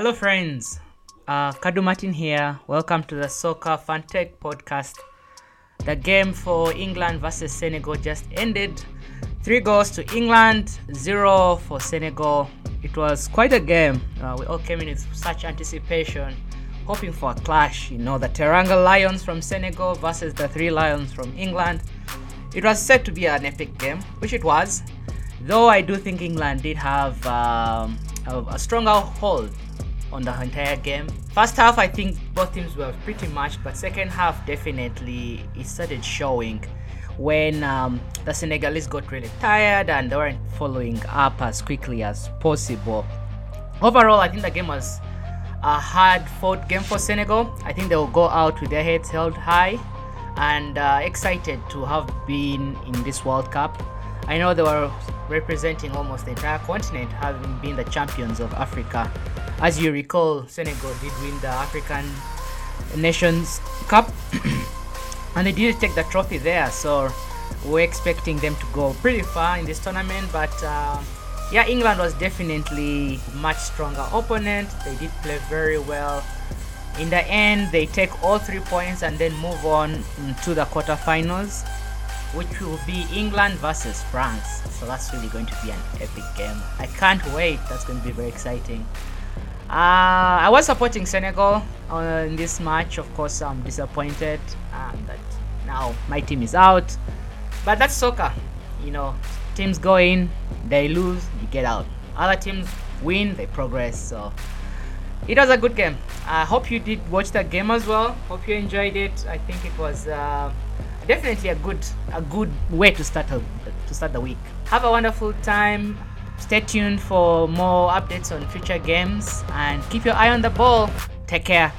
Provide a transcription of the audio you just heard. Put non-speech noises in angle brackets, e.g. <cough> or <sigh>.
Hello, friends. Uh, Kadu Martin here. Welcome to the Soccer Fantake podcast. The game for England versus Senegal just ended. Three goals to England, zero for Senegal. It was quite a game. Uh, we all came in with such anticipation, hoping for a clash. You know, the Teranga Lions from Senegal versus the Three Lions from England. It was said to be an epic game, which it was. Though I do think England did have um, a, a stronger hold on the entire game. First half, I think both teams were pretty much, but second half definitely it started showing when um, the Senegalese got really tired and they weren't following up as quickly as possible. Overall, I think the game was a hard fought game for Senegal. I think they will go out with their heads held high and uh, excited to have been in this World Cup. I know they were representing almost the entire continent, having been the champions of Africa. As you recall, Senegal did win the African Nations Cup, <clears throat> and they did take the trophy there. So we're expecting them to go pretty far in this tournament. But uh, yeah, England was definitely much stronger opponent. They did play very well. In the end, they take all three points and then move on to the quarterfinals which will be England versus France. So that's really going to be an epic game. I can't wait. That's going to be very exciting. Uh, I was supporting Senegal uh, in this match. Of course, I'm disappointed um, that now my team is out. But that's soccer. You know, teams go in, they lose, you get out. Other teams win, they progress. So it was a good game. I hope you did watch that game as well. Hope you enjoyed it. I think it was. Uh, definitely a good a good way to start a, to start the week. Have a wonderful time. Stay tuned for more updates on future games and keep your eye on the ball. Take care.